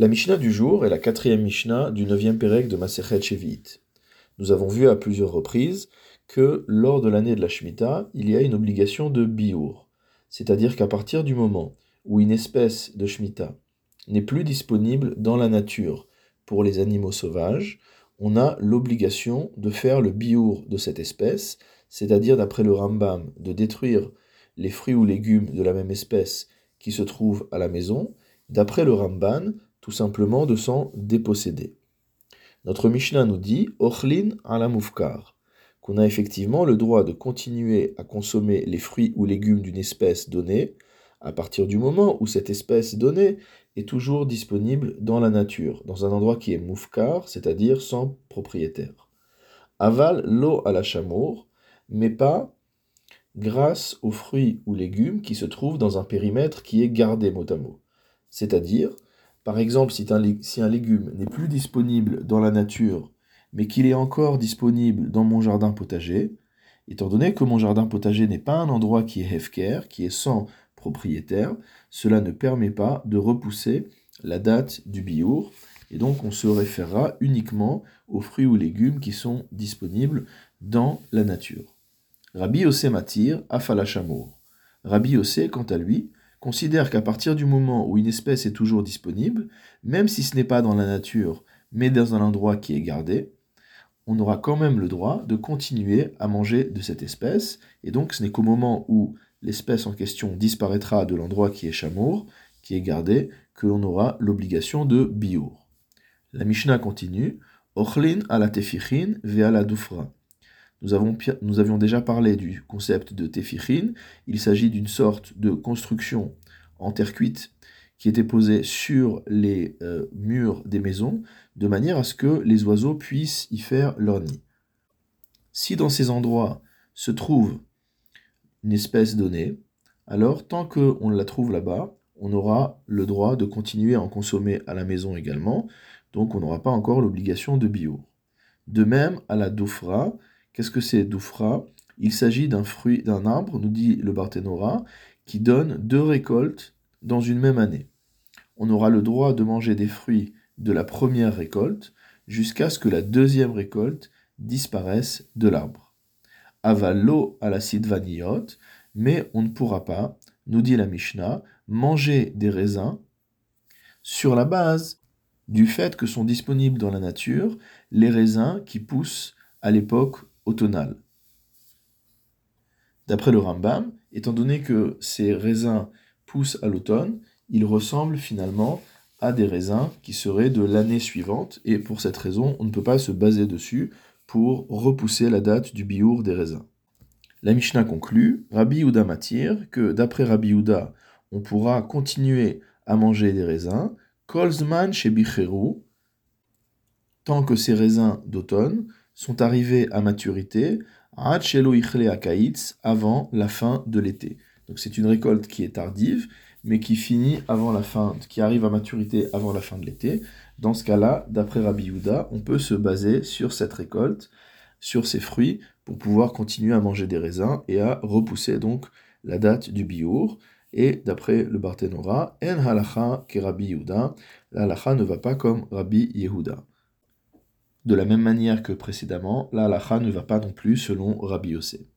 La Mishnah du jour est la quatrième Mishnah du neuvième Pérec de Masechet Shevit. Nous avons vu à plusieurs reprises que lors de l'année de la Shemitah, il y a une obligation de biour, c'est-à-dire qu'à partir du moment où une espèce de Shemitah n'est plus disponible dans la nature pour les animaux sauvages, on a l'obligation de faire le biour de cette espèce, c'est-à-dire d'après le Rambam, de détruire les fruits ou légumes de la même espèce qui se trouvent à la maison, d'après le Ramban, tout simplement de s'en déposséder. Notre Mishnah nous dit Ochlin ala mufkar, qu'on a effectivement le droit de continuer à consommer les fruits ou légumes d'une espèce donnée à partir du moment où cette espèce donnée est toujours disponible dans la nature, dans un endroit qui est mufkar, c'est-à-dire sans propriétaire. Aval l'eau à la chamour, mais pas grâce aux fruits ou légumes qui se trouvent dans un périmètre qui est gardé mot à mot. C'est-à-dire, par exemple, si un, légume n'est plus disponible dans la nature, mais qu'il est encore disponible dans mon jardin potager, étant donné que mon jardin potager n'est pas un endroit qui est hefker, qui est sans propriétaire, cela ne permet pas de repousser la date du biour, et donc on se référera uniquement aux fruits ou légumes qui sont disponibles dans la nature. Rabbi Yossé Matir, Afalachamour. Rabbi Yossé, quant à lui, considère qu'à partir du moment où une espèce est toujours disponible, même si ce n'est pas dans la nature, mais dans un endroit qui est gardé, on aura quand même le droit de continuer à manger de cette espèce, et donc ce n'est qu'au moment où l'espèce en question disparaîtra de l'endroit qui est chamour, qui est gardé, que l'on aura l'obligation de biour. La Mishnah continue, Ochlin ala tefichin ve ala dufra. Nous, avions déjà parlé du concept de tefirine. Il s'agit d'une sorte de construction en terre cuite qui était posée sur les euh, murs des maisons de manière à ce que les oiseaux puissent y faire leur nid. Si dans ces endroits se trouve une espèce donnée, alors tant qu'on la trouve là-bas, on aura le droit de continuer à en consommer à la maison également, donc on n'aura pas encore l'obligation de bio. De même, à la doufra, Qu'est-ce que c'est Doufra? Il s'agit d'un fruit, d'un arbre, nous dit le Barthénora, qui donne deux récoltes dans une même année. On aura le droit de manger des fruits de la première récolte jusqu'à ce que la deuxième récolte disparaisse de l'arbre. Avalo à l'acide vanillote, mais on ne pourra pas, nous dit la Mishnah, manger des raisins sur la base du fait que sont disponibles dans la nature les raisins qui poussent à l'époque D'après le Rambam, étant donné que ces raisins poussent à l'automne, ils ressemblent finalement à des raisins qui seraient de l'année suivante, et pour cette raison, on ne peut pas se baser dessus pour repousser la date du biour des raisins. La Mishnah conclut, Rabbi Yuda m'attire que d'après Rabbi Yuda, on pourra continuer à manger des raisins, Kolzman chez Bicheru, tant que ces raisins d'automne sont arrivés à maturité avant la fin de l'été. Donc c'est une récolte qui est tardive, mais qui finit avant la fin, qui arrive à maturité avant la fin de l'été. Dans ce cas-là, d'après Rabbi Yuda, on peut se baser sur cette récolte, sur ces fruits, pour pouvoir continuer à manger des raisins et à repousser donc la date du biour. Et d'après le Barthénora, en halacha ke Rabbi Yehuda, ne va pas comme Rabbi Yehuda. De la même manière que précédemment, la ne va pas non plus selon Rabbi Yossé.